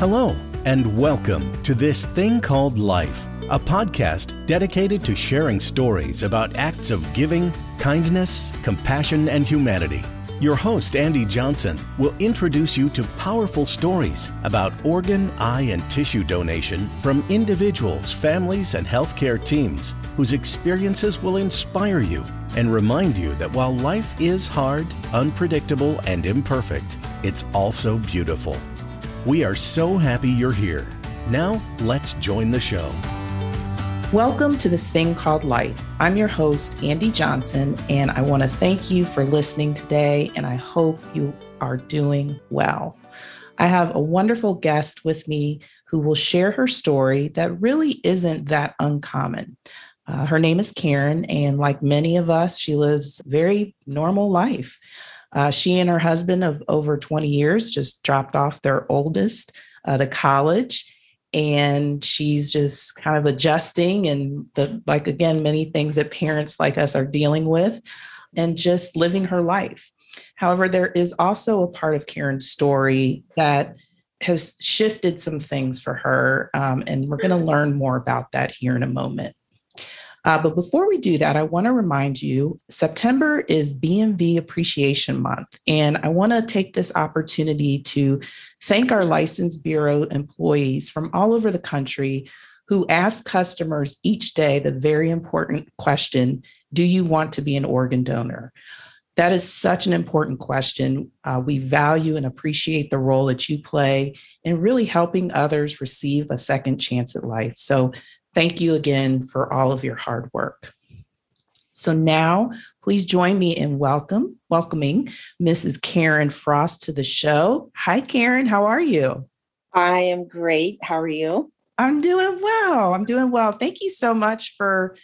Hello, and welcome to This Thing Called Life, a podcast dedicated to sharing stories about acts of giving, kindness, compassion, and humanity. Your host, Andy Johnson, will introduce you to powerful stories about organ, eye, and tissue donation from individuals, families, and healthcare teams whose experiences will inspire you and remind you that while life is hard, unpredictable, and imperfect, it's also beautiful. We are so happy you're here. Now, let's join the show. Welcome to this thing called life. I'm your host, Andy Johnson, and I want to thank you for listening today, and I hope you are doing well. I have a wonderful guest with me who will share her story that really isn't that uncommon. Uh, her name is Karen, and like many of us, she lives very normal life. Uh, she and her husband of over 20 years just dropped off their oldest uh, to college. And she's just kind of adjusting and the like again, many things that parents like us are dealing with and just living her life. However, there is also a part of Karen's story that has shifted some things for her. Um, and we're going to learn more about that here in a moment. Uh, but before we do that, I want to remind you September is BMV Appreciation Month. And I want to take this opportunity to thank our License Bureau employees from all over the country who ask customers each day the very important question Do you want to be an organ donor? That is such an important question. Uh, we value and appreciate the role that you play in really helping others receive a second chance at life. So, Thank you again for all of your hard work. So now, please join me in welcome, welcoming Mrs. Karen Frost to the show. Hi, Karen. How are you? I am great. How are you? I'm doing well. I'm doing well. Thank you so much for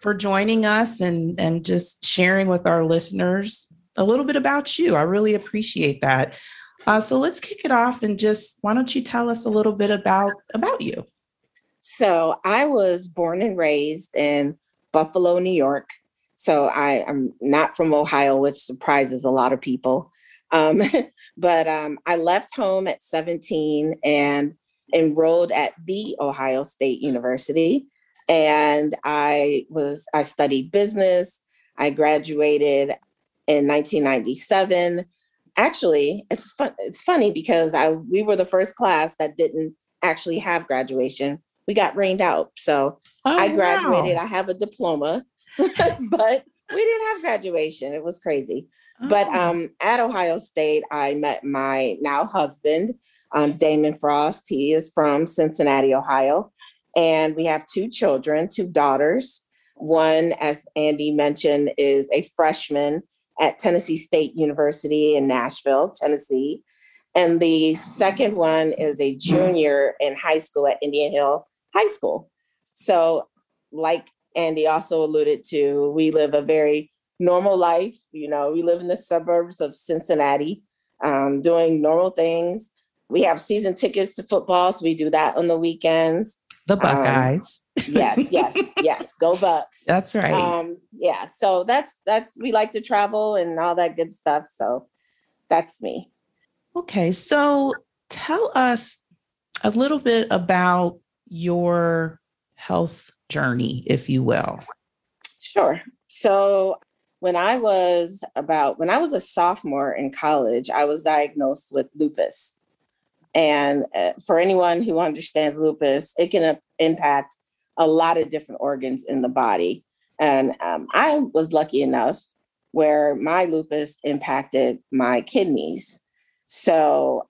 for joining us and and just sharing with our listeners a little bit about you. I really appreciate that. Uh, so let's kick it off and just why don't you tell us a little bit about about you? So I was born and raised in Buffalo, New York. So I, am not from Ohio, which surprises a lot of people. Um, but um, I left home at 17 and enrolled at the Ohio State University. And I was I studied business. I graduated in 1997. Actually, it's fun, it's funny because I we were the first class that didn't actually have graduation we got rained out. So oh, I graduated. Wow. I have a diploma, but we didn't have graduation. It was crazy. Oh. But um, at Ohio State, I met my now husband, um, Damon Frost. He is from Cincinnati, Ohio. And we have two children, two daughters. One, as Andy mentioned, is a freshman at Tennessee State University in Nashville, Tennessee. And the second one is a junior in high school at Indian Hill high school. So, like Andy also alluded to, we live a very normal life. You know, we live in the suburbs of Cincinnati, um, doing normal things. We have season tickets to football, so we do that on the weekends. The Buckeyes. Um, yes, yes, yes. Go Bucks. That's right. Um, yeah. So that's that's we like to travel and all that good stuff. So that's me. Okay. So tell us a little bit about your health journey, if you will? Sure. So, when I was about, when I was a sophomore in college, I was diagnosed with lupus. And uh, for anyone who understands lupus, it can impact a lot of different organs in the body. And um, I was lucky enough where my lupus impacted my kidneys. So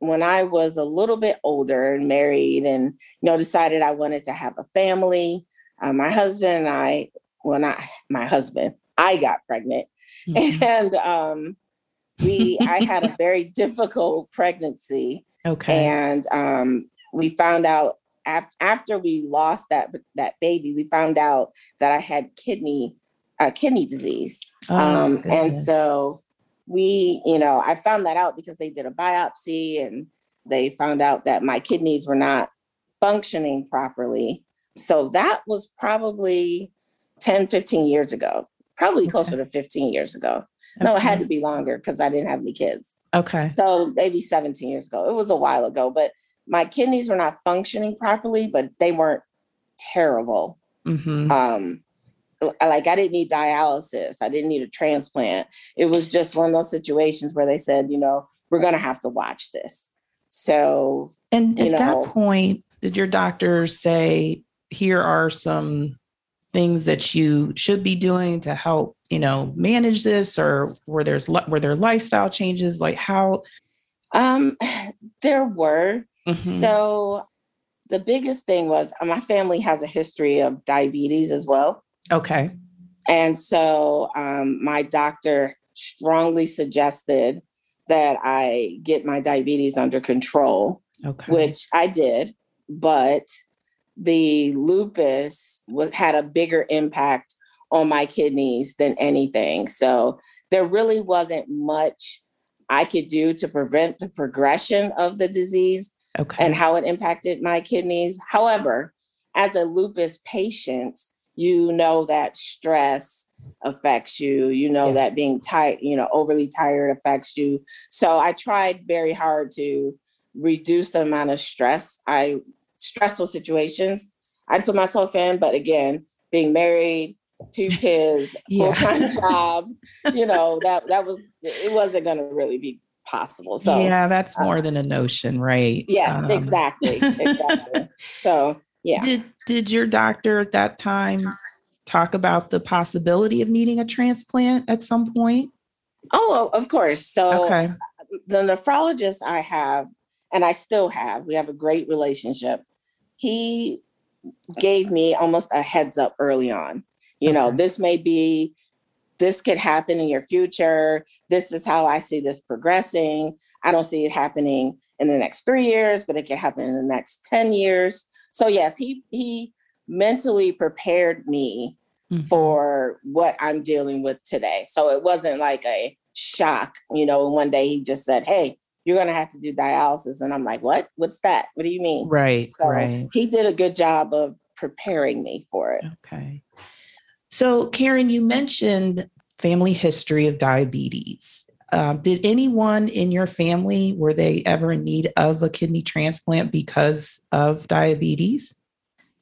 when I was a little bit older and married and, you know, decided I wanted to have a family, uh, my husband and I, well, not my husband, I got pregnant. Mm-hmm. And um, we, I had a very difficult pregnancy. Okay. And um, we found out af- after we lost that, that baby, we found out that I had kidney, uh, kidney disease. Oh, um, and so we, you know, I found that out because they did a biopsy and they found out that my kidneys were not functioning properly. So that was probably 10, 15 years ago, probably okay. closer to 15 years ago. Okay. No, it had to be longer because I didn't have any kids. Okay. So maybe 17 years ago. It was a while ago, but my kidneys were not functioning properly, but they weren't terrible. Mm-hmm. Um, like I didn't need dialysis. I didn't need a transplant. It was just one of those situations where they said, you know, we're going to have to watch this. So, and at know, that point, did your doctor say, here are some things that you should be doing to help, you know, manage this or were there's were there lifestyle changes? Like how? Um, there were. Mm-hmm. So the biggest thing was uh, my family has a history of diabetes as well. Okay. And so um, my doctor strongly suggested that I get my diabetes under control, okay. which I did. But the lupus was, had a bigger impact on my kidneys than anything. So there really wasn't much I could do to prevent the progression of the disease okay. and how it impacted my kidneys. However, as a lupus patient, you know that stress affects you you know yes. that being tight you know overly tired affects you. So i tried very hard to reduce the amount of stress i stressful situations i'd put myself in but again being married two kids full-time job you know that that was it wasn't going to really be possible so yeah that's more uh, than a notion right? Yes um. exactly exactly. So yeah. Did did your doctor at that time talk about the possibility of needing a transplant at some point? Oh, of course. So okay. the nephrologist I have, and I still have, we have a great relationship. He gave me almost a heads up early on. You okay. know, this may be, this could happen in your future. This is how I see this progressing. I don't see it happening in the next three years, but it could happen in the next 10 years. So yes, he he mentally prepared me mm-hmm. for what I'm dealing with today. So it wasn't like a shock, you know, one day he just said, Hey, you're going to have to do dialysis. And I'm like, What? What's that? What do you mean? Right. So right. he did a good job of preparing me for it. Okay. So, Karen, you mentioned family history of diabetes. Um, did anyone in your family were they ever in need of a kidney transplant because of diabetes?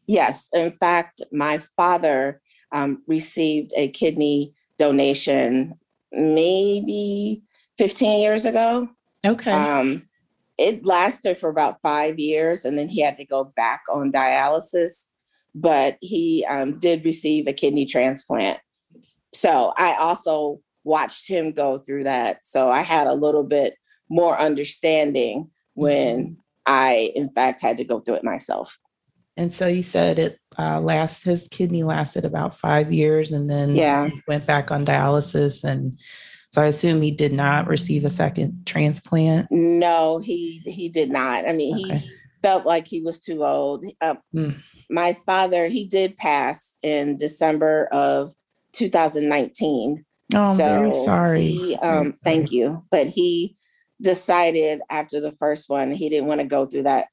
Yes, in fact, my father um, received a kidney donation maybe 15 years ago. Okay. Um, it lasted for about five years and then he had to go back on dialysis, but he um, did receive a kidney transplant. So I also watched him go through that. So I had a little bit more understanding when mm-hmm. I, in fact, had to go through it myself. And so you said it uh, last his kidney lasted about five years, and then yeah, went back on dialysis. And so I assume he did not receive a second transplant. No, he he did not. I mean, okay. he felt like he was too old. Uh, mm. My father, he did pass in December of 2019. Oh, I'm so very sorry. He, um, thank you, but he decided after the first one he didn't want to go through that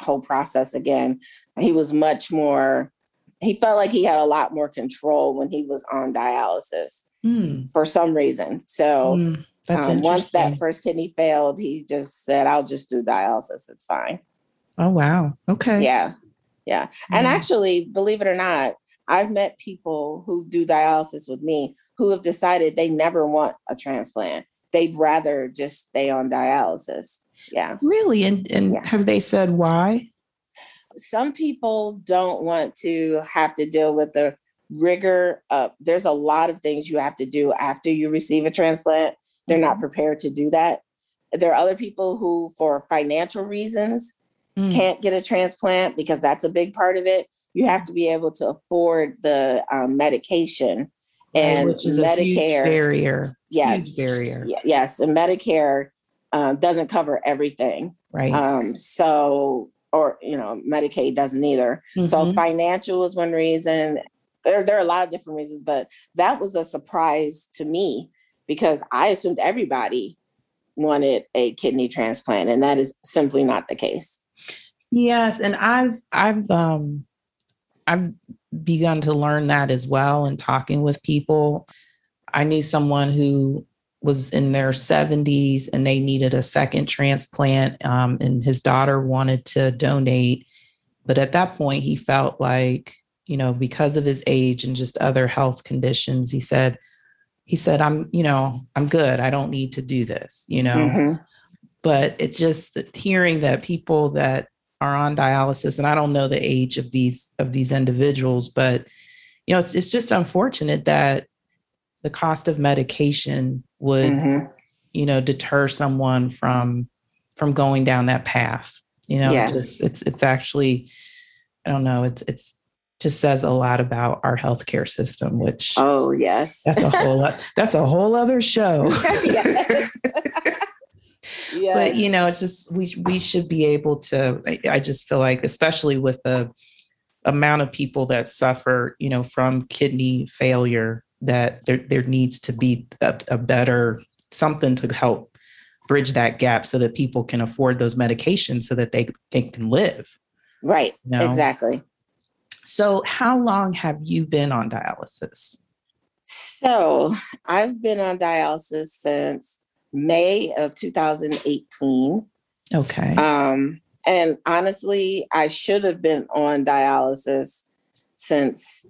whole process again. He was much more, he felt like he had a lot more control when he was on dialysis mm. for some reason. So mm, um, once that first kidney failed, he just said, I'll just do dialysis. It's fine. Oh, wow. Okay. Yeah. Yeah. And hmm. actually, believe it or not, I've met people who do dialysis with me who have decided they never want a transplant. They'd rather just stay on dialysis. Yeah. Really? And and yeah. have they said why? Some people don't want to have to deal with the rigor of there's a lot of things you have to do after you receive a transplant. They're not mm-hmm. prepared to do that. There are other people who, for financial reasons, mm. can't get a transplant because that's a big part of it. You have to be able to afford the um, medication and which is Medicare barrier. Yes, huge barrier. Yes, and Medicare um, doesn't cover everything. Right. Um, so, or, you know, Medicaid doesn't either. Mm-hmm. So financial is one reason. There, there are a lot of different reasons, but that was a surprise to me because I assumed everybody wanted a kidney transplant, and that is simply not the case. Yes, and I've I've um I've begun to learn that as well in talking with people. I knew someone who was in their 70s and they needed a second transplant. Um, and his daughter wanted to donate. But at that point, he felt like, you know, because of his age and just other health conditions, he said, he said, I'm, you know, I'm good. I don't need to do this, you know. Mm-hmm. But it's just hearing that people that are on dialysis, and I don't know the age of these of these individuals, but you know, it's it's just unfortunate that the cost of medication would mm-hmm. you know deter someone from from going down that path you know yes. it's, it's it's actually i don't know it's it's just says a lot about our healthcare system which oh yes that's a whole that's a whole other show yes. yes. but you know it's just we we should be able to I, I just feel like especially with the amount of people that suffer you know from kidney failure that there, there needs to be a, a better something to help bridge that gap so that people can afford those medications so that they, they can live. Right. You know? Exactly. So, how long have you been on dialysis? So, I've been on dialysis since May of 2018. Okay. Um, and honestly, I should have been on dialysis since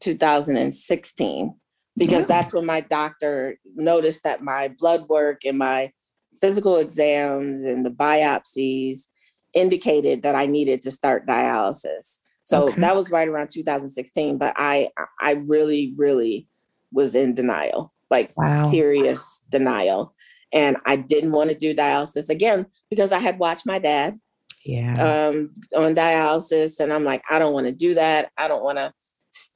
2016 because yeah. that's when my doctor noticed that my blood work and my physical exams and the biopsies indicated that I needed to start dialysis. So okay. that was right around 2016, but I I really really was in denial, like wow. serious denial. And I didn't want to do dialysis again because I had watched my dad yeah. um, on dialysis. And I'm like, I don't want to do that. I don't want to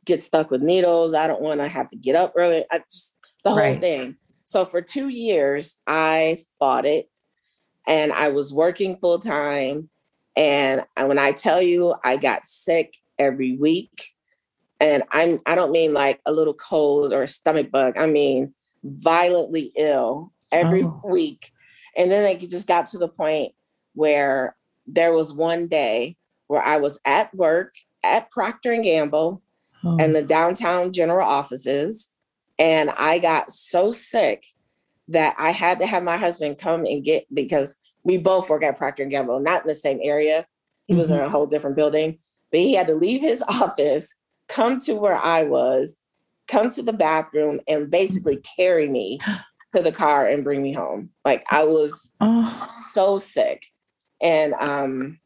get stuck with needles. I don't want to have to get up early. I just the whole right. thing. So for two years, I fought it, and I was working full time. And when I tell you, I got sick every week, and I'm I don't mean like a little cold or a stomach bug. I mean violently ill every oh. week. And then it just got to the point where there was one day where I was at work at Procter and Gamble oh. and the downtown general offices. And I got so sick that I had to have my husband come and get because we both work at Procter and Gamble, not in the same area. He mm-hmm. was in a mm-hmm. whole different building, but he had to leave his office, come to where I was, come to the bathroom, and basically carry me to the car and bring me home. Like I was oh. so sick. And um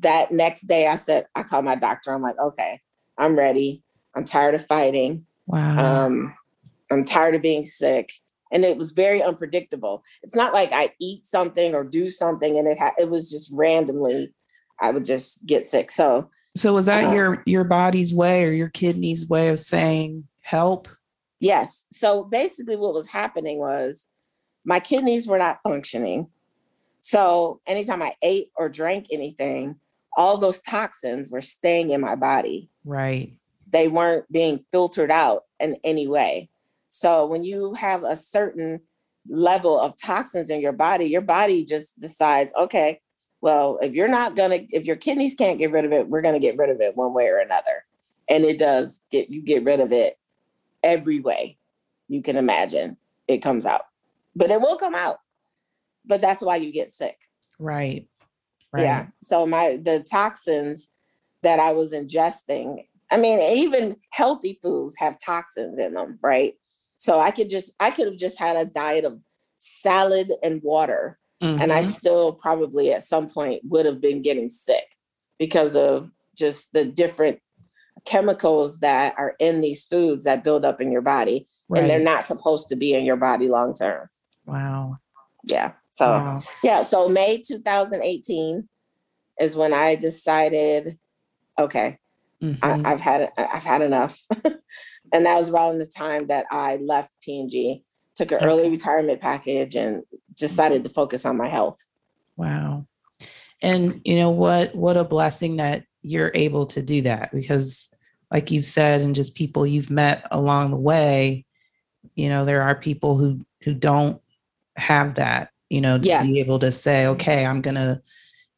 that next day I said, I called my doctor. I'm like, okay, I'm ready. I'm tired of fighting. Wow. Um, I'm tired of being sick. And it was very unpredictable. It's not like I eat something or do something and it ha- it was just randomly I would just get sick. So So was that uh, your your body's way or your kidney's way of saying help? Yes. So basically what was happening was my kidneys were not functioning. So anytime I ate or drank anything, all those toxins were staying in my body. Right. They weren't being filtered out in any way. So when you have a certain level of toxins in your body, your body just decides, okay, well, if you're not gonna, if your kidneys can't get rid of it, we're gonna get rid of it one way or another. And it does get you get rid of it every way you can imagine. It comes out, but it will come out. But that's why you get sick. Right. Right. Yeah. So my the toxins that I was ingesting, I mean, even healthy foods have toxins in them, right? So I could just I could have just had a diet of salad and water. Mm-hmm. And I mm-hmm. still probably at some point would have been getting sick because of just the different chemicals that are in these foods that build up in your body. Right. And they're not supposed to be in your body long term. Wow. Yeah. So wow. yeah, so May 2018 is when I decided, okay, mm-hmm. I, have had I've had enough, and that was around the time that I left P&G, took an okay. early retirement package, and decided to focus on my health. Wow, and you know what? What a blessing that you're able to do that because, like you've said, and just people you've met along the way, you know, there are people who who don't have that you know, to yes. be able to say, okay, I'm gonna,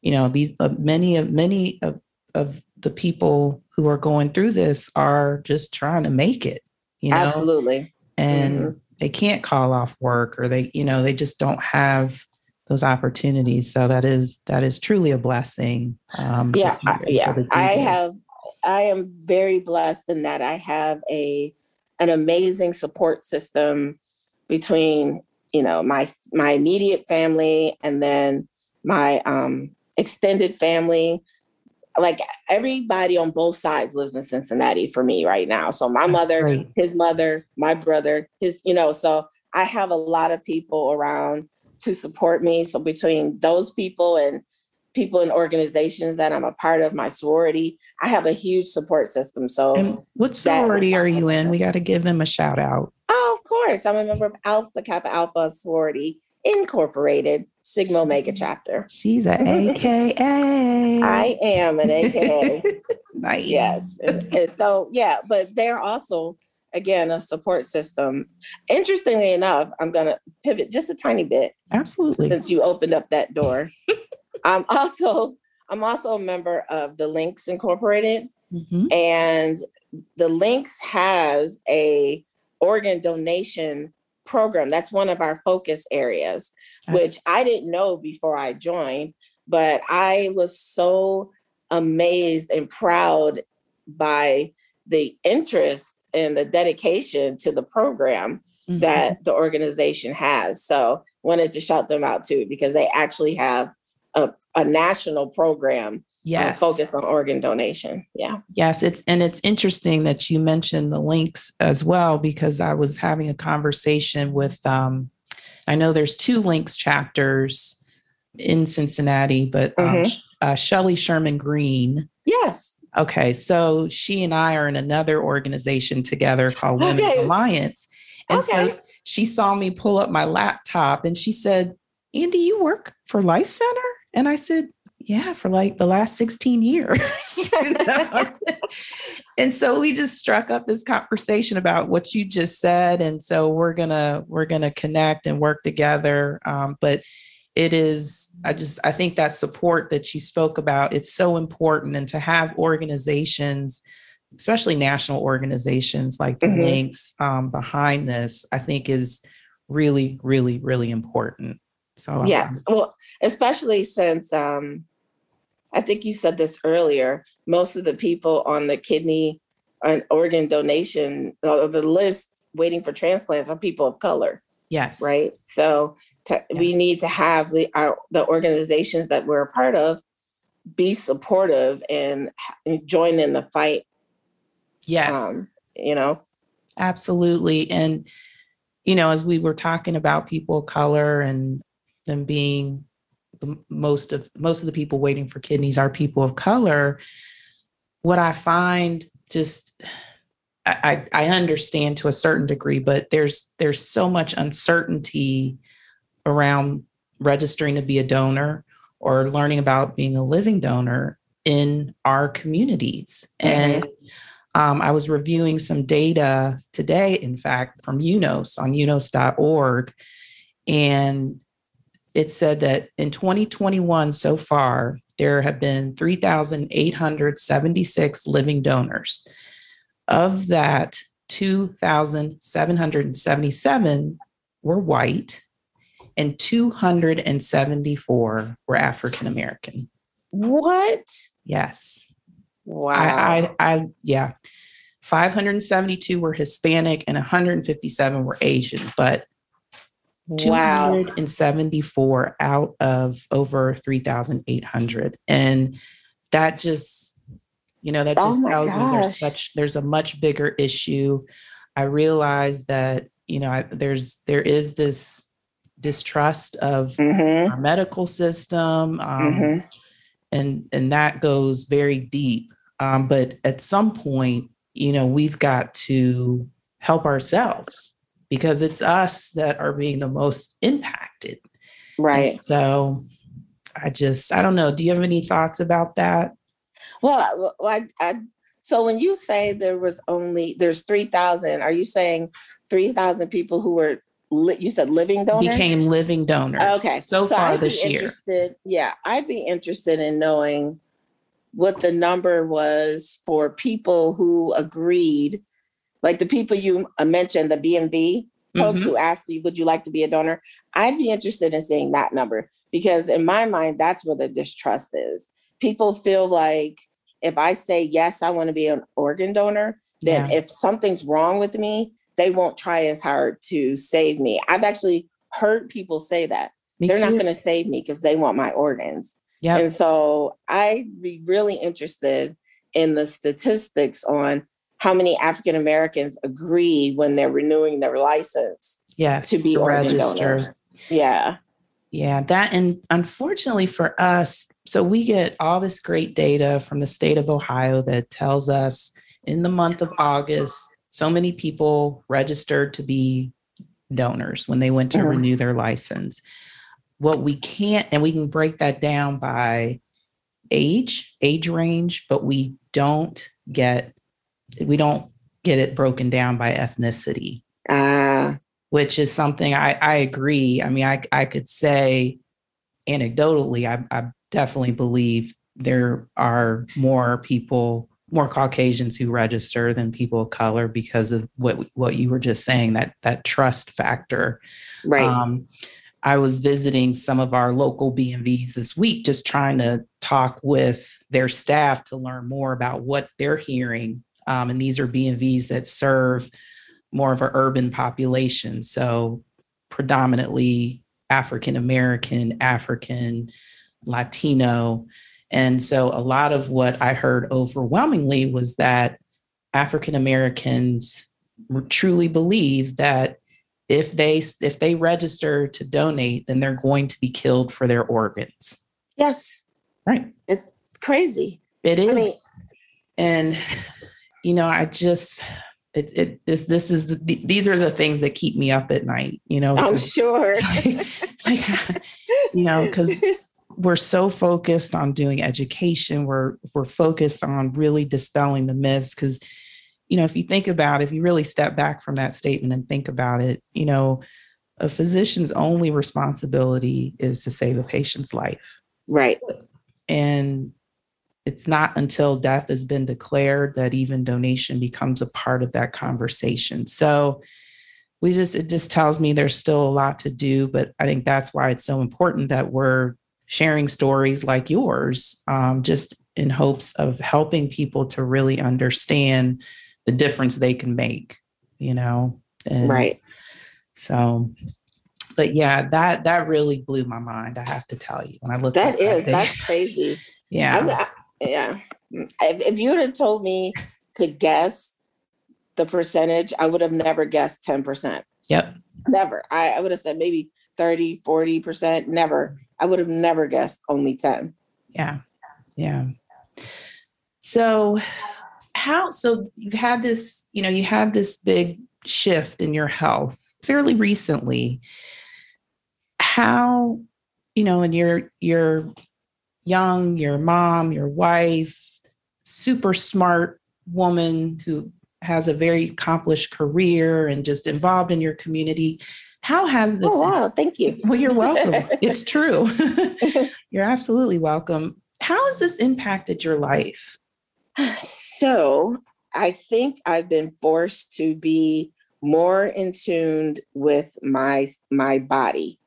you know, these uh, many of many of, of the people who are going through this are just trying to make it, you know, absolutely, and mm-hmm. they can't call off work or they you know they just don't have those opportunities so that is that is truly a blessing um yeah yeah i have i am very blessed in that i have a an amazing support system between you know my my immediate family and then my um extended family like everybody on both sides lives in Cincinnati for me right now. So my That's mother, great. his mother, my brother, his, you know, so I have a lot of people around to support me. So between those people and people in organizations that I'm a part of, my sorority, I have a huge support system. So and what sorority are you in? We got to give them a shout out. Oh, of course. I'm a member of Alpha Kappa Alpha sorority Incorporated Sigma Omega chapter. She's an AKA. I am an AKA. nice. Yes. And, and so, yeah, but they're also, again, a support system. Interestingly enough, I'm going to pivot just a tiny bit. Absolutely. Since you opened up that door. I'm also I'm also a member of the Links Incorporated, mm-hmm. and the Links has a organ donation program. That's one of our focus areas, which I didn't know before I joined, but I was so amazed and proud by the interest and the dedication to the program mm-hmm. that the organization has. So wanted to shout them out too because they actually have a, a national program yes. focused on organ donation. Yeah. Yes, it's and it's interesting that you mentioned the links as well because I was having a conversation with um I know there's two links chapters in Cincinnati, but um, mm-hmm. uh, Shelly Sherman Green. Yes. Okay, so she and I are in another organization together called Women's okay. Alliance. And okay. so she saw me pull up my laptop and she said, Andy, you work for Life Center? And I said, yeah, for like the last 16 years. and so we just struck up this conversation about what you just said. And so we're gonna we're gonna connect and work together. Um, but it is, I just I think that support that you spoke about, it's so important. And to have organizations, especially national organizations like the mm-hmm. links um, behind this, I think is really, really, really important. So yes, um, well, especially since um, I think you said this earlier. Most of the people on the kidney and organ donation or the list waiting for transplants are people of color. Yes. Right. So to, yes. we need to have the our, the organizations that we're a part of be supportive and, and join in the fight. Yes. Um, you know. Absolutely. And you know, as we were talking about people of color and them being most of most of the people waiting for kidneys are people of color what i find just I, I understand to a certain degree but there's there's so much uncertainty around registering to be a donor or learning about being a living donor in our communities mm-hmm. and um, I was reviewing some data today, in fact, from UNOS on unos.org. And it said that in 2021 so far, there have been 3,876 living donors. Of that, 2,777 were white and 274 were African American. What? Yes. Wow. I, I, I, yeah. 572 were Hispanic and 157 were Asian, but 274 out of over 3,800. And that just, you know, that oh just oh tells gosh. me there's such, there's a much bigger issue. I realize that, you know, I, there's, there is this distrust of mm-hmm. our medical system. Um, mm-hmm. And, and that goes very deep. Um, but at some point, you know, we've got to help ourselves because it's us that are being the most impacted. Right. And so I just, I don't know. Do you have any thoughts about that? Well, I, I so when you say there was only there's three thousand, are you saying three thousand people who were li- you said living donor became living donor. Okay, so, so far I'd this year. Yeah, I'd be interested in knowing what the number was for people who agreed like the people you uh, mentioned, the BMV, folks mm-hmm. who asked you, would you like to be a donor? I'd be interested in seeing that number because in my mind, that's where the distrust is. People feel like if I say, yes, I want to be an organ donor, then yeah. if something's wrong with me, they won't try as hard to save me. I've actually heard people say that. Me They're too. not going to save me because they want my organs. Yeah. And so I'd be really interested in the statistics on how many African Americans agree when they're renewing their license yeah, to be registered. Yeah. Yeah, that and unfortunately for us, so we get all this great data from the state of Ohio that tells us in the month of August, so many people registered to be donors when they went to mm-hmm. renew their license. What we can't, and we can break that down by age, age range, but we don't get we don't get it broken down by ethnicity. Uh, which is something I, I agree. I mean, I, I could say anecdotally, I, I definitely believe there are more people, more Caucasians who register than people of color because of what what you were just saying that that trust factor. Right. Um, I was visiting some of our local BMVs this week, just trying to talk with their staff to learn more about what they're hearing. Um, and these are BMVs that serve more of an urban population. So predominantly African American, African, Latino. And so a lot of what I heard overwhelmingly was that African Americans truly believe that if they if they register to donate, then they're going to be killed for their organs. Yes. Right. It's crazy. It is. I mean, and you know, I just it, it this this is the, these are the things that keep me up at night you know oh, i'm sure like, like, you know because we're so focused on doing education we're we're focused on really dispelling the myths because you know if you think about it, if you really step back from that statement and think about it you know a physician's only responsibility is to save a patient's life right and it's not until death has been declared that even donation becomes a part of that conversation. So we just, it just tells me there's still a lot to do. But I think that's why it's so important that we're sharing stories like yours, um, just in hopes of helping people to really understand the difference they can make, you know? And right. So, but yeah, that that really blew my mind. I have to tell you when I looked. That is that that's crazy. Yeah yeah. If, if you would have told me to guess the percentage, I would have never guessed 10%. Yep. Never. I, I would have said maybe 30, 40%. Never. I would have never guessed only 10. Yeah. Yeah. So, how, so you've had this, you know, you had this big shift in your health fairly recently. How, you know, and you're, you're young, your mom, your wife, super smart woman who has a very accomplished career and just involved in your community. How has this? Oh, wow. Thank you. Well, you're welcome. it's true. you're absolutely welcome. How has this impacted your life? So, I think I've been forced to be more in tune with my my body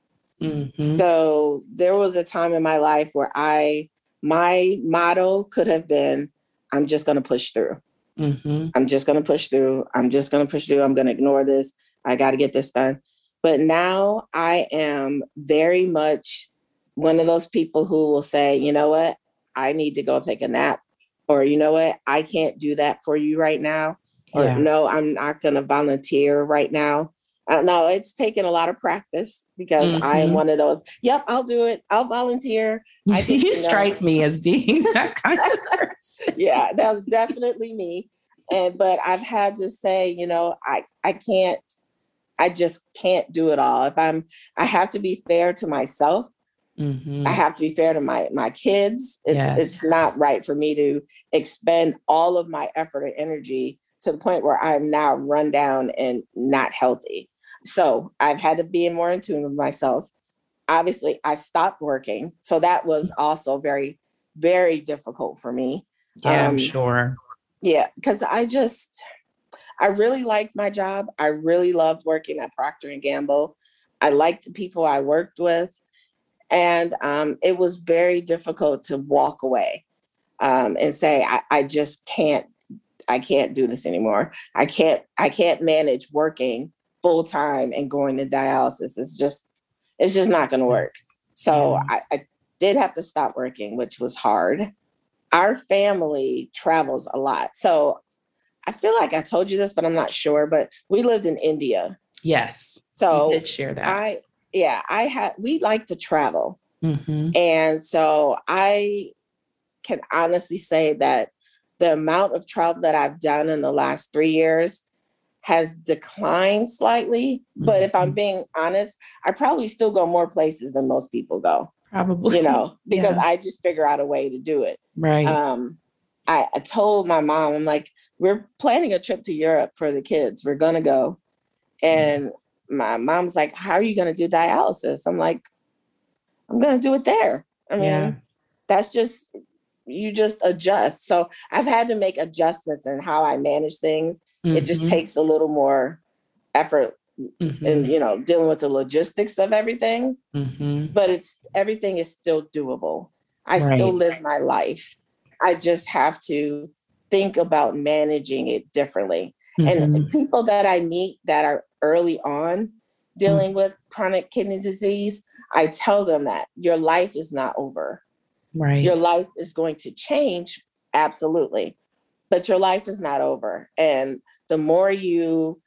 Mm-hmm. So there was a time in my life where I, my motto could have been, I'm just going to push through. Mm-hmm. I'm just going to push through. I'm just going to push through. I'm going to ignore this. I got to get this done. But now I am very much one of those people who will say, you know what? I need to go take a nap. Or, you know what? I can't do that for you right now. Or, yeah. no, I'm not going to volunteer right now. Uh, no, it's taken a lot of practice because mm-hmm. I am mm-hmm. one of those. Yep, I'll do it. I'll volunteer. I think you strike me as being that kind of person. yeah, that's definitely me. And but I've had to say, you know, I I can't. I just can't do it all. If I'm, I have to be fair to myself. Mm-hmm. I have to be fair to my my kids. It's yes. it's not right for me to expend all of my effort and energy to the point where I'm now run down and not healthy. So I've had to be more in tune with myself. Obviously, I stopped working. So that was also very, very difficult for me. Yeah, um, I'm sure. Yeah, because I just, I really liked my job. I really loved working at Procter and Gamble. I liked the people I worked with, and um, it was very difficult to walk away um, and say, I, I just can't. I can't do this anymore. I can't. I can't manage working full time and going to dialysis. It's just. It's just not going to work. So I, I did have to stop working, which was hard. Our family travels a lot. So I feel like I told you this, but I'm not sure. But we lived in India. Yes. So did share that. I yeah, I had we like to travel. Mm-hmm. And so I can honestly say that the amount of travel that I've done in the last three years has declined slightly. Mm-hmm. But if I'm mm-hmm. being honest, I probably still go more places than most people go. Probably. You know, because yeah. I just figure out a way to do it. Right. Um, I, I told my mom, I'm like, we're planning a trip to Europe for the kids. We're gonna go. And my mom's like, How are you gonna do dialysis? I'm like, I'm gonna do it there. I mean, yeah. that's just you just adjust. So I've had to make adjustments in how I manage things. Mm-hmm. It just mm-hmm. takes a little more effort mm-hmm. and you know dealing with the logistics of everything. Mm-hmm. But it's everything is still doable. I right. still live my life. I just have to think about managing it differently. Mm-hmm. And people that I meet that are early on dealing mm-hmm. with chronic kidney disease, I tell them that your life is not over. Right. Your life is going to change, absolutely, but your life is not over. And the more you,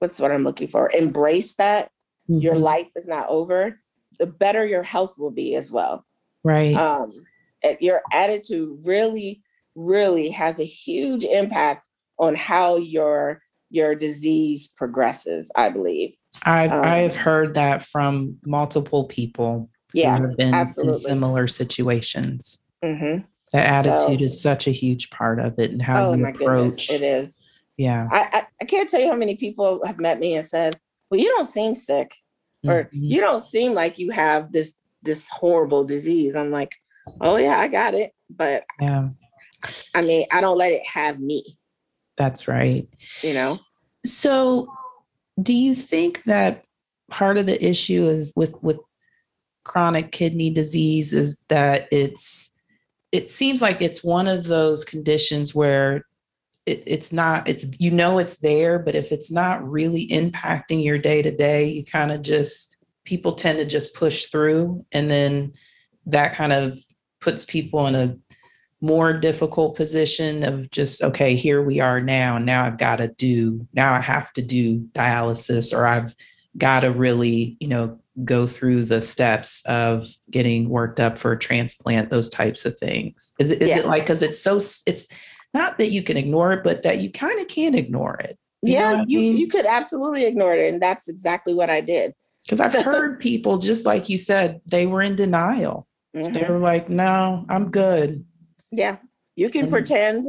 what's what I'm looking for, embrace that mm-hmm. your life is not over, the better your health will be as well. Right. Um, your attitude really really has a huge impact on how your your disease progresses i believe i've um, i've heard that from multiple people yeah who have been absolutely. in similar situations mm-hmm. the attitude so, is such a huge part of it and how oh you approach goodness, it is yeah I, I, I can't tell you how many people have met me and said well you don't seem sick or mm-hmm. you don't seem like you have this this horrible disease i'm like oh yeah i got it but yeah I mean, I don't let it have me. That's right. You know? So do you think that part of the issue is with with chronic kidney disease is that it's it seems like it's one of those conditions where it, it's not it's you know it's there but if it's not really impacting your day to day you kind of just people tend to just push through and then that kind of puts people in a more difficult position of just okay here we are now now i've got to do now i have to do dialysis or i've got to really you know go through the steps of getting worked up for a transplant those types of things is it, is yeah. it like because it's so it's not that you can ignore it but that you kind of can't ignore it you yeah you, mean? you could absolutely ignore it and that's exactly what i did because i've heard people just like you said they were in denial mm-hmm. they were like no i'm good yeah. You can mm-hmm. pretend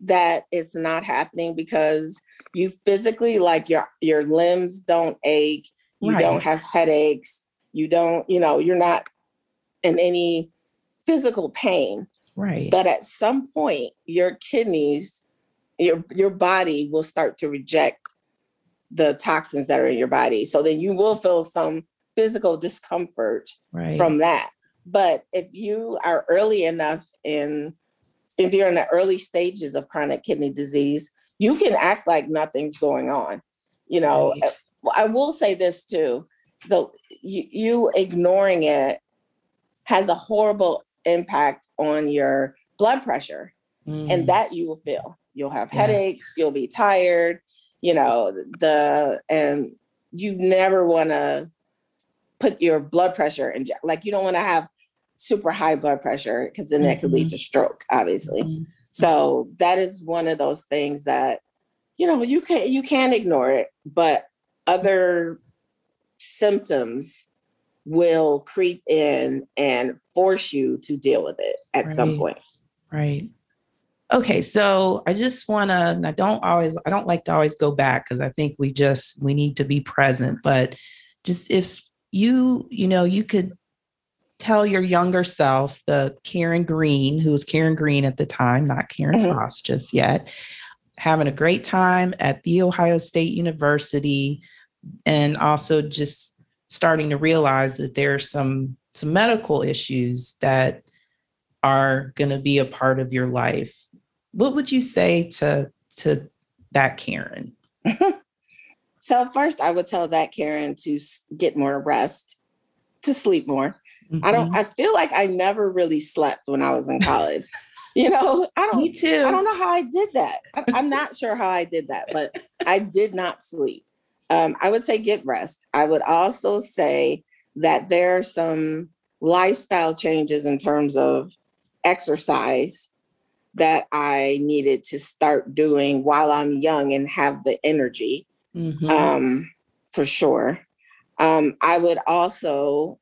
that it's not happening because you physically like your your limbs don't ache, you right. don't have headaches, you don't, you know, you're not in any physical pain. Right. But at some point your kidneys your your body will start to reject the toxins that are in your body. So then you will feel some physical discomfort right. from that. But if you are early enough in, if you're in the early stages of chronic kidney disease, you can act like nothing's going on. You know, right. I will say this too: the you, you ignoring it has a horrible impact on your blood pressure, mm. and that you will feel. You'll have yes. headaches. You'll be tired. You know the and you never want to put your blood pressure in like you don't want to have super high blood pressure because then that mm-hmm. could lead to stroke obviously mm-hmm. so that is one of those things that you know you can you can ignore it but other symptoms will creep in and force you to deal with it at right. some point right okay so i just want to i don't always i don't like to always go back because i think we just we need to be present but just if you you know you could tell your younger self the karen green who was karen green at the time not karen mm-hmm. frost just yet having a great time at the Ohio State University and also just starting to realize that there's some some medical issues that are going to be a part of your life. What would you say to to that Karen? so first I would tell that Karen to get more rest, to sleep more. Mm-hmm. I don't mm-hmm. I feel like I never really slept when I was in college. you know, I don't Me too. I don't know how I did that. I, I'm not sure how I did that, but I did not sleep. Um, I would say get rest. I would also say that there are some lifestyle changes in terms of exercise that I needed to start doing while I'm young and have the energy, mm-hmm. um, for sure. Um, I would also,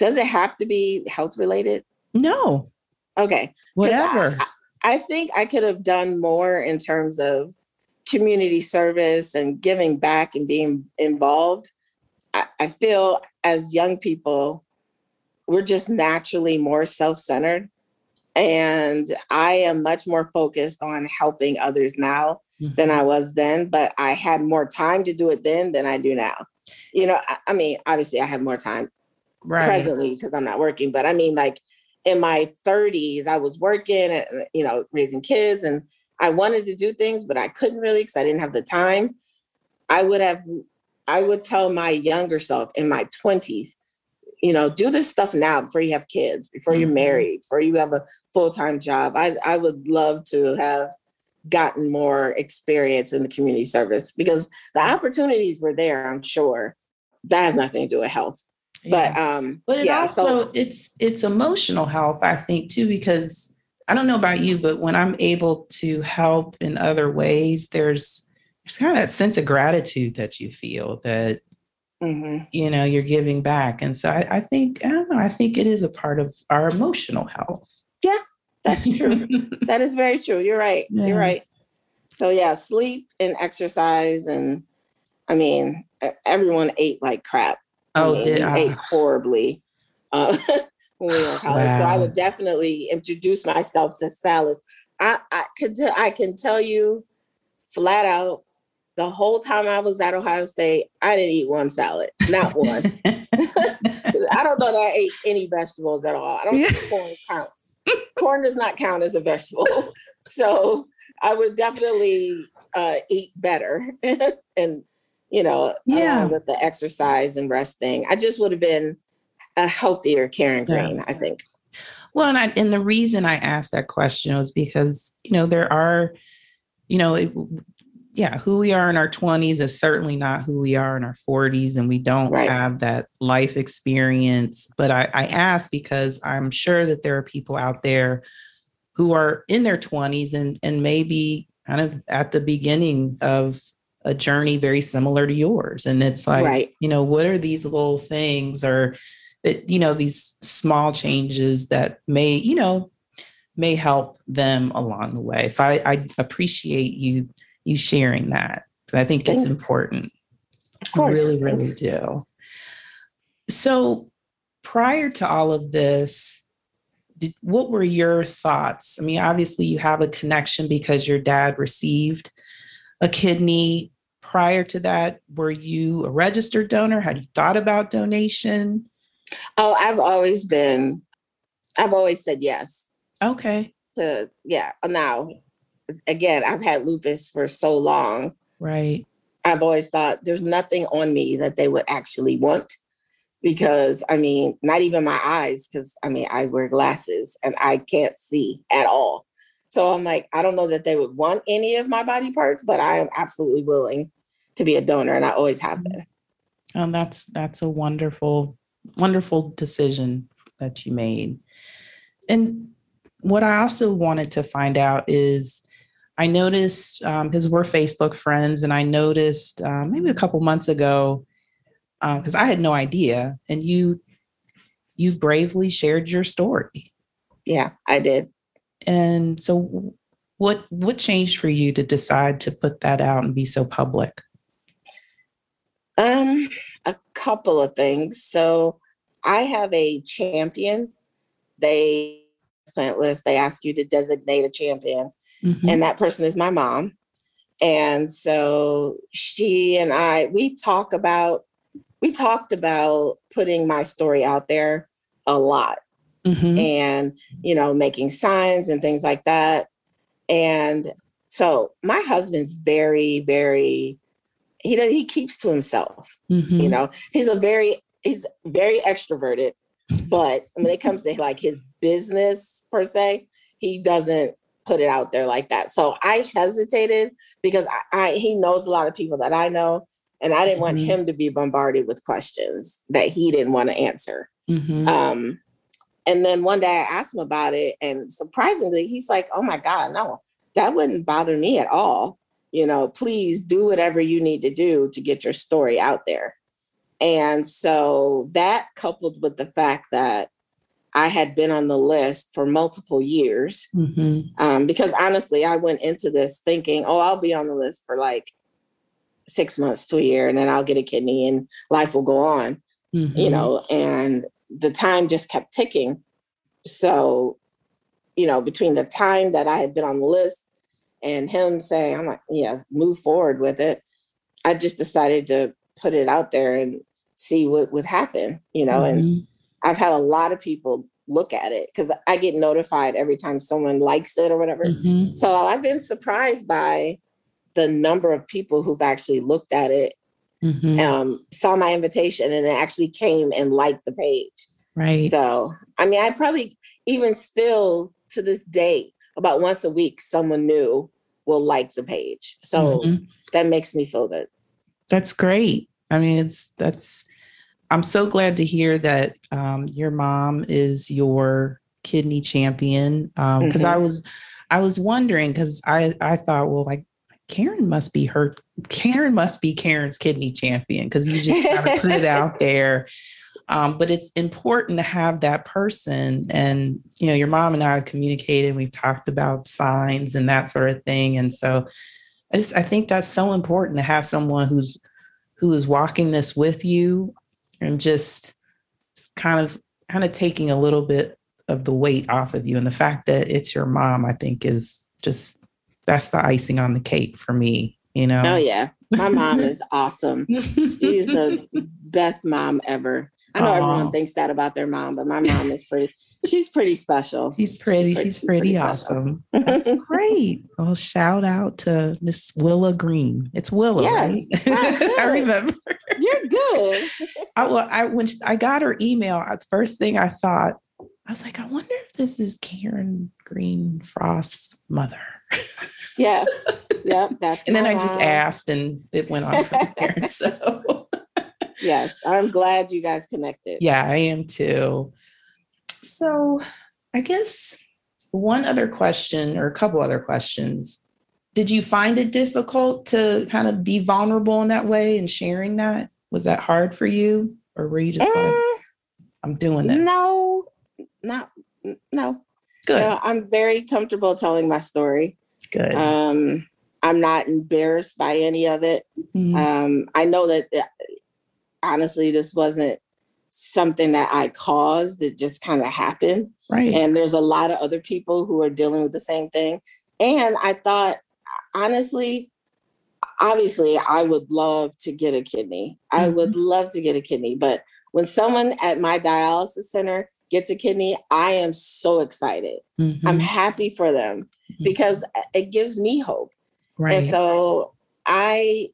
does it have to be health related? No. Okay. Whatever. I, I think I could have done more in terms of community service and giving back and being involved. I, I feel as young people, we're just naturally more self centered and I am much more focused on helping others now mm-hmm. than I was then, but I had more time to do it then than I do now. You know, I, I mean, obviously I have more time right. presently because I'm not working, but I mean, like in my 30s, I was working and, you know, raising kids and I wanted to do things, but I couldn't really because I didn't have the time. I would have, I would tell my younger self in my 20s, you know, do this stuff now before you have kids, before you're mm-hmm. married, before you have a full time job. I, I would love to have gotten more experience in the community service because the opportunities were there, I'm sure. That has nothing to do with health. But um but it yeah, also so, it's it's emotional health, I think, too, because I don't know about you, but when I'm able to help in other ways, there's there's kind of that sense of gratitude that you feel that mm-hmm. you know you're giving back. And so I, I think I don't know, I think it is a part of our emotional health. Yeah, that's true. that is very true. You're right. Yeah. You're right. So yeah, sleep and exercise, and I mean, everyone ate like crap. Oh, did, ate horribly uh, when we were in college. Wow. So I would definitely introduce myself to salads. I I could t- I can tell you flat out the whole time I was at Ohio State, I didn't eat one salad, not one. I don't know that I ate any vegetables at all. I don't think corn counts corn does not count as a vegetable. so I would definitely uh, eat better and, you know, yeah. with the exercise and resting. I just would have been a healthier Karen Green, yeah. I think. Well, and, I, and the reason I asked that question was because, you know, there are, you know, it, yeah, who we are in our 20s is certainly not who we are in our 40s, and we don't right. have that life experience. But I, I ask because I'm sure that there are people out there who are in their 20s and and maybe kind of at the beginning of a journey very similar to yours. And it's like, right. you know, what are these little things or that, you know, these small changes that may, you know, may help them along the way. So I, I appreciate you you sharing that. I think it's important. Of course. I really, really do. So prior to all of this, did, what were your thoughts? I mean, obviously you have a connection because your dad received a kidney. Prior to that, were you a registered donor? Had you thought about donation? Oh, I've always been, I've always said yes. Okay. To yeah. Now again, I've had lupus for so long. Right. I've always thought there's nothing on me that they would actually want because I mean, not even my eyes, because I mean, I wear glasses and I can't see at all. So I'm like, I don't know that they would want any of my body parts, but I am absolutely willing to be a donor, and I always have been. Oh, that's that's a wonderful, wonderful decision that you made. And what I also wanted to find out is I noticed because um, we're Facebook friends, and I noticed uh, maybe a couple months ago because uh, I had no idea, and you you bravely shared your story. Yeah, I did. And so, what what changed for you to decide to put that out and be so public? Um, a couple of things. So, I have a champion. They plant list. They ask you to designate a champion Mm-hmm. And that person is my mom. and so she and I, we talk about, we talked about putting my story out there a lot mm-hmm. and, you know, making signs and things like that. And so my husband's very, very, he does, he keeps to himself. Mm-hmm. You know, he's a very, he's very extroverted, but when it comes to like his business per se, he doesn't put it out there like that. So I hesitated because I, I he knows a lot of people that I know, and I didn't mm-hmm. want him to be bombarded with questions that he didn't want to answer. Mm-hmm. Um, and then one day I asked him about it, and surprisingly, he's like, "Oh my God, no, that wouldn't bother me at all. You know, please do whatever you need to do to get your story out there." And so that coupled with the fact that I had been on the list for multiple years. Mm-hmm. Um, because honestly, I went into this thinking, oh, I'll be on the list for like six months to a year and then I'll get a kidney and life will go on, mm-hmm. you know, and the time just kept ticking. So, you know, between the time that I had been on the list and him saying, I'm like, yeah, move forward with it, I just decided to put it out there and see what would happen, you know, mm-hmm. and I've had a lot of people look at it because I get notified every time someone likes it or whatever. Mm-hmm. So I've been surprised by the number of people who've actually looked at it, mm-hmm. um, saw my invitation, and actually came and liked the page. Right. So, I mean, I probably even still to this day, about once a week, someone new will like the page. So mm-hmm. that makes me feel good. That's great. I mean, it's that's I'm so glad to hear that um, your mom is your kidney champion. Because um, mm-hmm. I was, I was wondering because I I thought, well, like Karen must be her. Karen must be Karen's kidney champion because you just kind of put it out there. Um, but it's important to have that person. And you know, your mom and I have communicated. We've talked about signs and that sort of thing. And so, I just I think that's so important to have someone who's who is walking this with you and just kind of kind of taking a little bit of the weight off of you and the fact that it's your mom i think is just that's the icing on the cake for me you know oh yeah my mom is awesome she's the best mom ever i know Aww. everyone thinks that about their mom but my mom is pretty she's pretty special. She's pretty. She's, she's pretty, pretty, awesome. That's great. Well, shout out to Miss Willa Green. It's Willa. Yes, right? I remember. You're good. I, well, I when I got her email, the first thing I thought, I was like, I wonder if this is Karen Green Frost's mother. Yeah, yeah, that's. and then I just asked, and it went on from there. So. yes, I'm glad you guys connected. Yeah, I am too. So, I guess one other question or a couple other questions. Did you find it difficult to kind of be vulnerable in that way and sharing that? Was that hard for you? Or were you just like, eh, I'm doing this? No, not, no. Good. I'm very comfortable telling my story. Good. Um, I'm not embarrassed by any of it. Mm-hmm. Um, I know that uh, honestly, this wasn't something that I caused It just kind of happened. Right. And there's a lot of other people who are dealing with the same thing. And I thought, honestly, obviously, I would love to get a kidney. Mm-hmm. I would love to get a kidney. But when someone at my dialysis center gets a kidney, I am so excited. Mm-hmm. I'm happy for them. Because it gives me hope. Right. And so I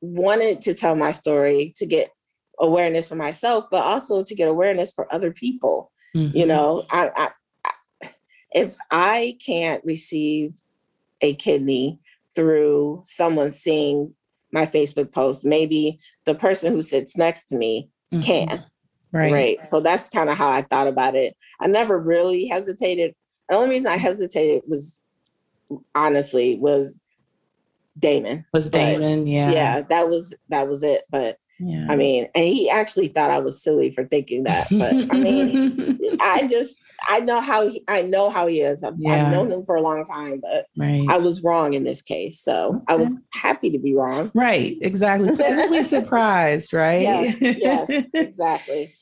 wanted to tell my story to get awareness for myself, but also to get awareness for other people. Mm-hmm. You know, I, I, I, if I can't receive a kidney through someone seeing my Facebook post, maybe the person who sits next to me mm-hmm. can. Right. Right. So that's kind of how I thought about it. I never really hesitated. The only reason I hesitated was honestly was Damon. Was Damon, but, yeah. Yeah, that was that was it. But yeah. I mean, and he actually thought I was silly for thinking that, but I mean, I just I know how he, I know how he is. I've, yeah. I've, known him for a long time, but right. I was wrong in this case. So okay. I was happy to be wrong. Right, exactly. Pleasantly surprised, right? Yes, yes, exactly.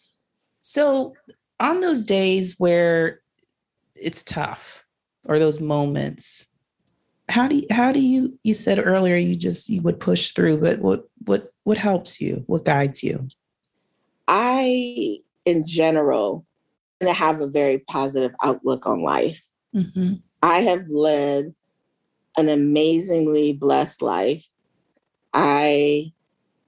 So on those days where it's tough, or those moments, how do you, how do you you said earlier you just you would push through but what what what helps you? What guides you? I in general to have a very positive outlook on life. Mm-hmm. i have led an amazingly blessed life. I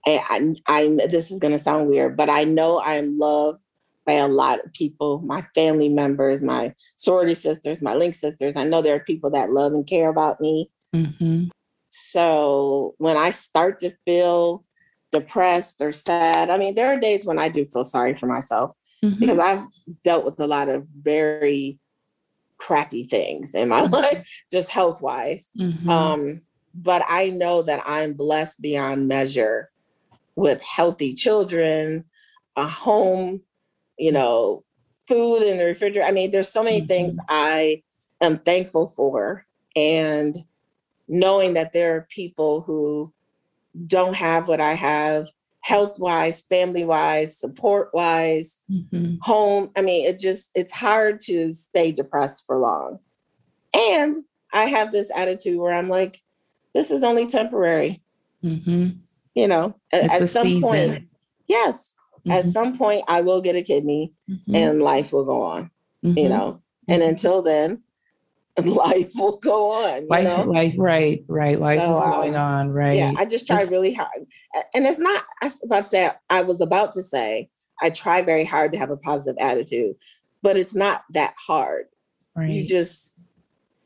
I, I this is going to sound weird but i know i'm loved by a lot of people, my family members, my sorority sisters, my link sisters. I know there are people that love and care about me. Mm-hmm. So when I start to feel depressed or sad, I mean, there are days when I do feel sorry for myself mm-hmm. because I've dealt with a lot of very crappy things in my life, just health wise. Mm-hmm. Um, but I know that I'm blessed beyond measure with healthy children, a home you know, food in the refrigerator. I mean, there's so many mm-hmm. things I am thankful for. And knowing that there are people who don't have what I have health wise, family wise, support wise, mm-hmm. home. I mean, it just, it's hard to stay depressed for long. And I have this attitude where I'm like, this is only temporary. Mm-hmm. You know, at, at some season. point, yes, Mm-hmm. At some point, I will get a kidney mm-hmm. and life will go on, mm-hmm. you know. And mm-hmm. until then, life will go on. life, know? life, right, right. Life so, is going um, on, right. Yeah, I just try really hard. And it's not, I was about to say, I was about to say, I try very hard to have a positive attitude, but it's not that hard. Right. You just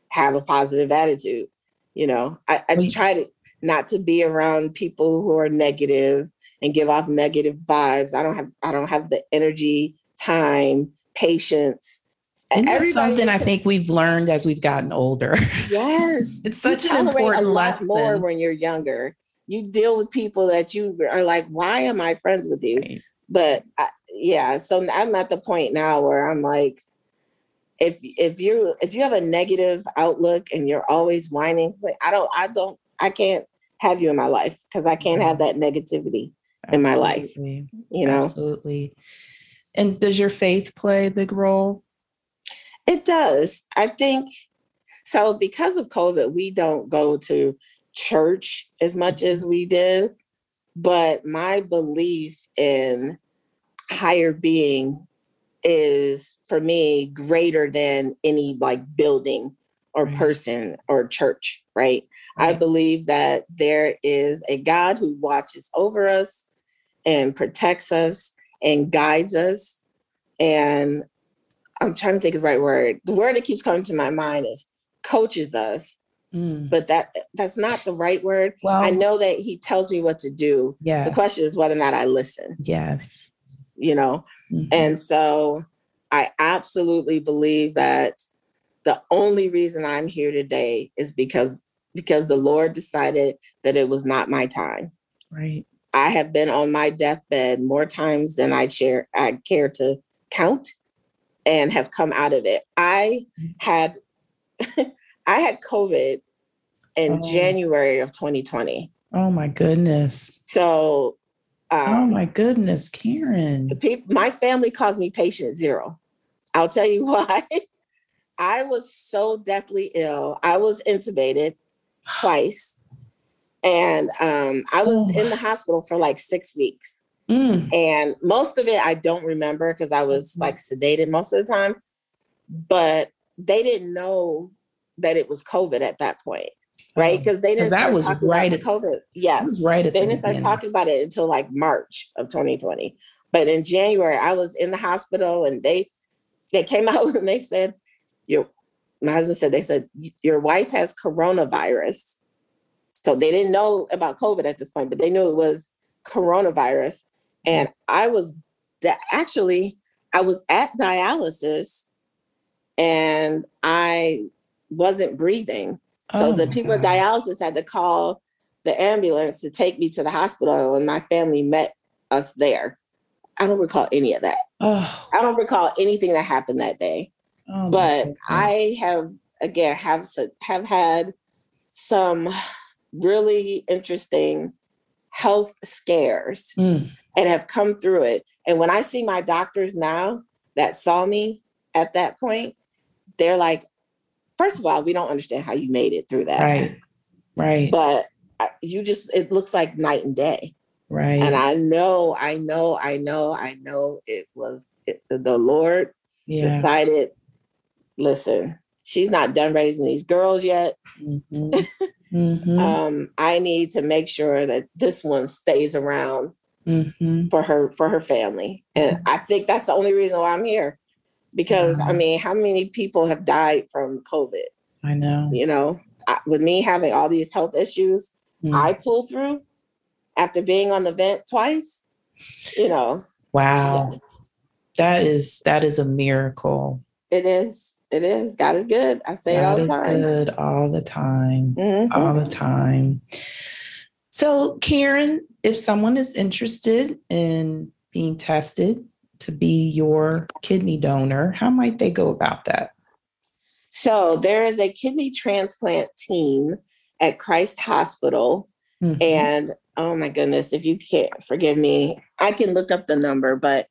have a positive attitude. You know, I, I try to not to be around people who are negative and give off negative vibes. I don't have I don't have the energy, time, patience. And that's something I think we've learned as we've gotten older. Yes, it's such an important a lot lesson. more when you're younger. You deal with people that you are like, why am I friends with you? Right. But I, yeah, so I'm at the point now where I'm like, if if you if you have a negative outlook and you're always whining, I don't I don't I can't have you in my life because I can't mm-hmm. have that negativity in my life. You know, absolutely. And does your faith play a big role? It does. I think so. Because of COVID, we don't go to church as much as mm-hmm. we did, but my belief in higher being is for me greater than any like building or person or church, right? right? I believe that there is a God who watches over us and protects us and guides us. And I'm trying to think of the right word. The word that keeps coming to my mind is coaches us. Mm. But that that's not the right word. Well, I know that he tells me what to do. Yeah. The question is whether or not I listen. Yes. You know, mm-hmm. and so I absolutely believe that the only reason I'm here today is because because the Lord decided that it was not my time. Right. I have been on my deathbed more times than I share I care to count and have come out of it. I had I had COVID in oh. January of 2020. Oh my goodness. So um, Oh my goodness, Karen. People, my family calls me patient zero. I'll tell you why. I was so deathly ill. I was intubated twice. And um, I was oh. in the hospital for like six weeks. Mm. And most of it I don't remember because I was mm-hmm. like sedated most of the time. But they didn't know that it was COVID at that point, right? Because oh. they didn't. That was right at COVID. Yes, right. At they didn't start talking about it until like March of 2020. But in January, I was in the hospital, and they they came out and they said, "Your," my husband said, they said your wife has coronavirus so they didn't know about COVID at this point, but they knew it was coronavirus. And I was da- actually, I was at dialysis and I wasn't breathing. So oh the people God. at dialysis had to call the ambulance to take me to the hospital, and my family met us there. I don't recall any of that. Oh. I don't recall anything that happened that day. Oh but I have again have have had some really interesting health scares mm. and have come through it. And when I see my doctors now that saw me at that point, they're like, first of all, we don't understand how you made it through that. Right. Right. But you just, it looks like night and day. Right. And I know, I know, I know, I know it was it, the Lord yeah. decided, listen, she's not done raising these girls yet. Mm-hmm. Mm-hmm. um, I need to make sure that this one stays around mm-hmm. for her for her family. And I think that's the only reason why I'm here. Because I mean, how many people have died from COVID? I know. You know, I, with me having all these health issues, mm. I pull through after being on the vent twice. You know. Wow. Yeah. That is that is a miracle. It is. It is. God is good. I say God it all the time. Is good all the time. Mm-hmm. All the time. So, Karen, if someone is interested in being tested to be your kidney donor, how might they go about that? So, there is a kidney transplant team at Christ Hospital. Mm-hmm. And oh my goodness, if you can't forgive me, I can look up the number, but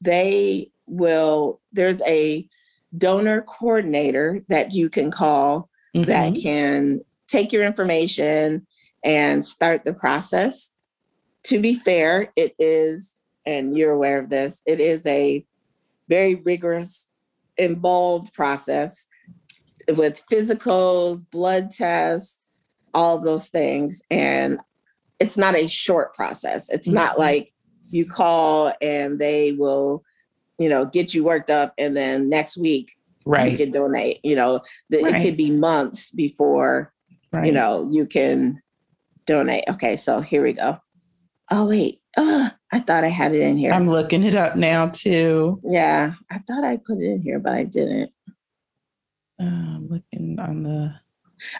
they will, there's a donor coordinator that you can call mm-hmm. that can take your information and start the process. To be fair, it is, and you're aware of this, it is a very rigorous, involved process with physicals, blood tests, all of those things. And it's not a short process. It's mm-hmm. not like you call and they will, you know, get you worked up and then next week right. you can donate. You know, the, right. it could be months before, right. you know, you can donate. Okay, so here we go. Oh wait. Oh, I thought I had it in here. I'm looking it up now too. Yeah, I thought I put it in here, but I didn't. Uh, I'm looking on the.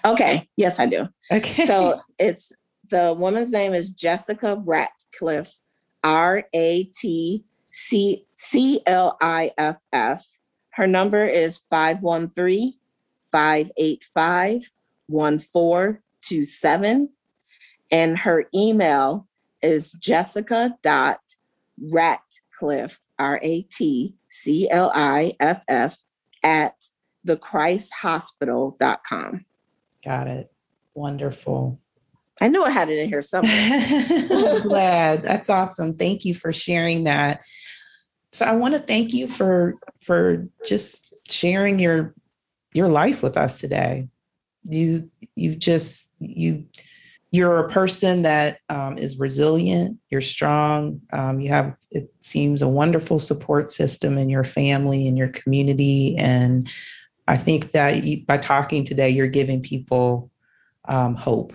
Okay. Yes, I do. Okay. So it's the woman's name is Jessica Ratcliff, R A T C C L I F F. Her number is 513 585 1427. And her email is jessica.ratcliff, R A T C L I F F, at thechristhospital.com. Got it. Wonderful. I knew I had it in here somewhere. I'm glad. That's awesome. Thank you for sharing that. So I want to thank you for for just sharing your your life with us today. You you just you you're a person that um, is resilient. You're strong. Um, you have it seems a wonderful support system in your family and your community, and I think that you, by talking today, you're giving people um, hope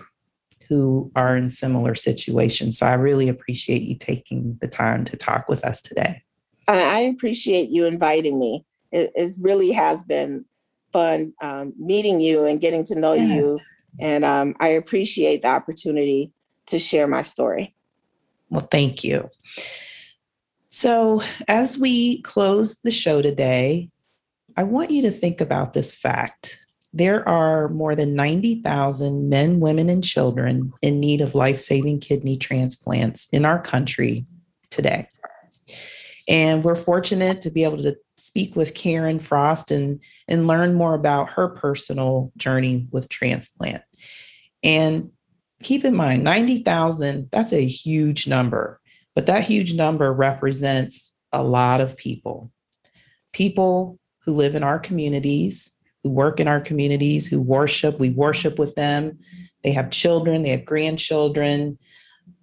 who are in similar situations. So I really appreciate you taking the time to talk with us today. And I appreciate you inviting me. It, it really has been fun um, meeting you and getting to know yes. you. And um, I appreciate the opportunity to share my story. Well, thank you. So, as we close the show today, I want you to think about this fact there are more than 90,000 men, women, and children in need of life saving kidney transplants in our country today. And we're fortunate to be able to speak with Karen Frost and, and learn more about her personal journey with transplant. And keep in mind, 90,000, that's a huge number, but that huge number represents a lot of people. People who live in our communities, who work in our communities, who worship. We worship with them. They have children, they have grandchildren,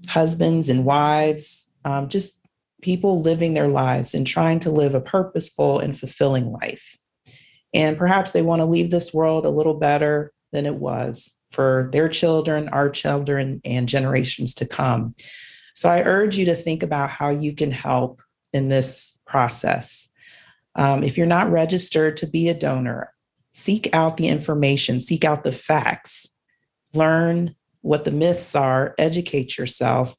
husbands and wives, um, just people living their lives and trying to live a purposeful and fulfilling life. And perhaps they want to leave this world a little better than it was for their children, our children, and generations to come. So I urge you to think about how you can help in this process. Um, if you're not registered to be a donor, seek out the information, seek out the facts, learn what the myths are, educate yourself,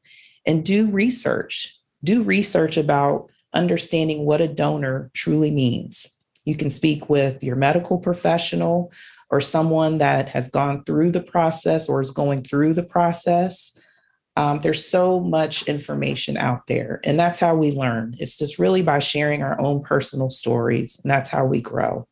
and do research. Do research about understanding what a donor truly means. You can speak with your medical professional or someone that has gone through the process or is going through the process. Um, there's so much information out there, and that's how we learn. It's just really by sharing our own personal stories, and that's how we grow.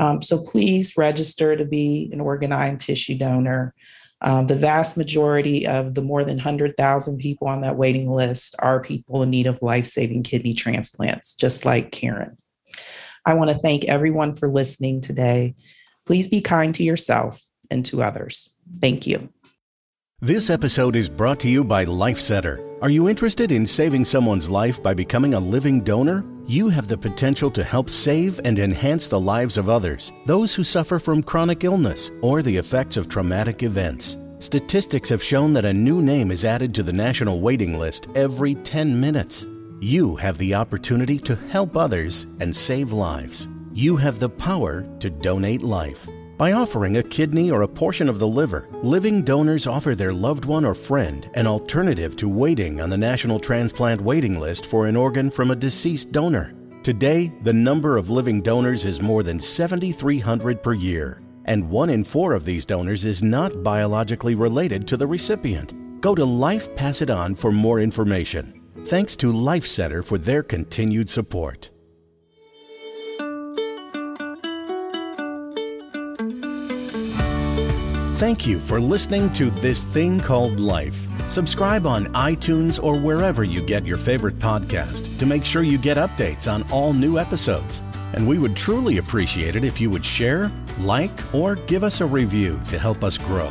Um, so please register to be an organ, eye, and tissue donor. Um, the vast majority of the more than 100,000 people on that waiting list are people in need of life saving kidney transplants, just like Karen. I want to thank everyone for listening today. Please be kind to yourself and to others. Thank you. This episode is brought to you by LifeCenter. Are you interested in saving someone's life by becoming a living donor? You have the potential to help save and enhance the lives of others, those who suffer from chronic illness or the effects of traumatic events. Statistics have shown that a new name is added to the national waiting list every 10 minutes. You have the opportunity to help others and save lives. You have the power to donate life. By offering a kidney or a portion of the liver, living donors offer their loved one or friend an alternative to waiting on the National Transplant Waiting List for an organ from a deceased donor. Today, the number of living donors is more than 7,300 per year, and one in four of these donors is not biologically related to the recipient. Go to Life Pass It On for more information. Thanks to LifeCenter for their continued support. Thank you for listening to This Thing Called Life. Subscribe on iTunes or wherever you get your favorite podcast to make sure you get updates on all new episodes. And we would truly appreciate it if you would share, like, or give us a review to help us grow.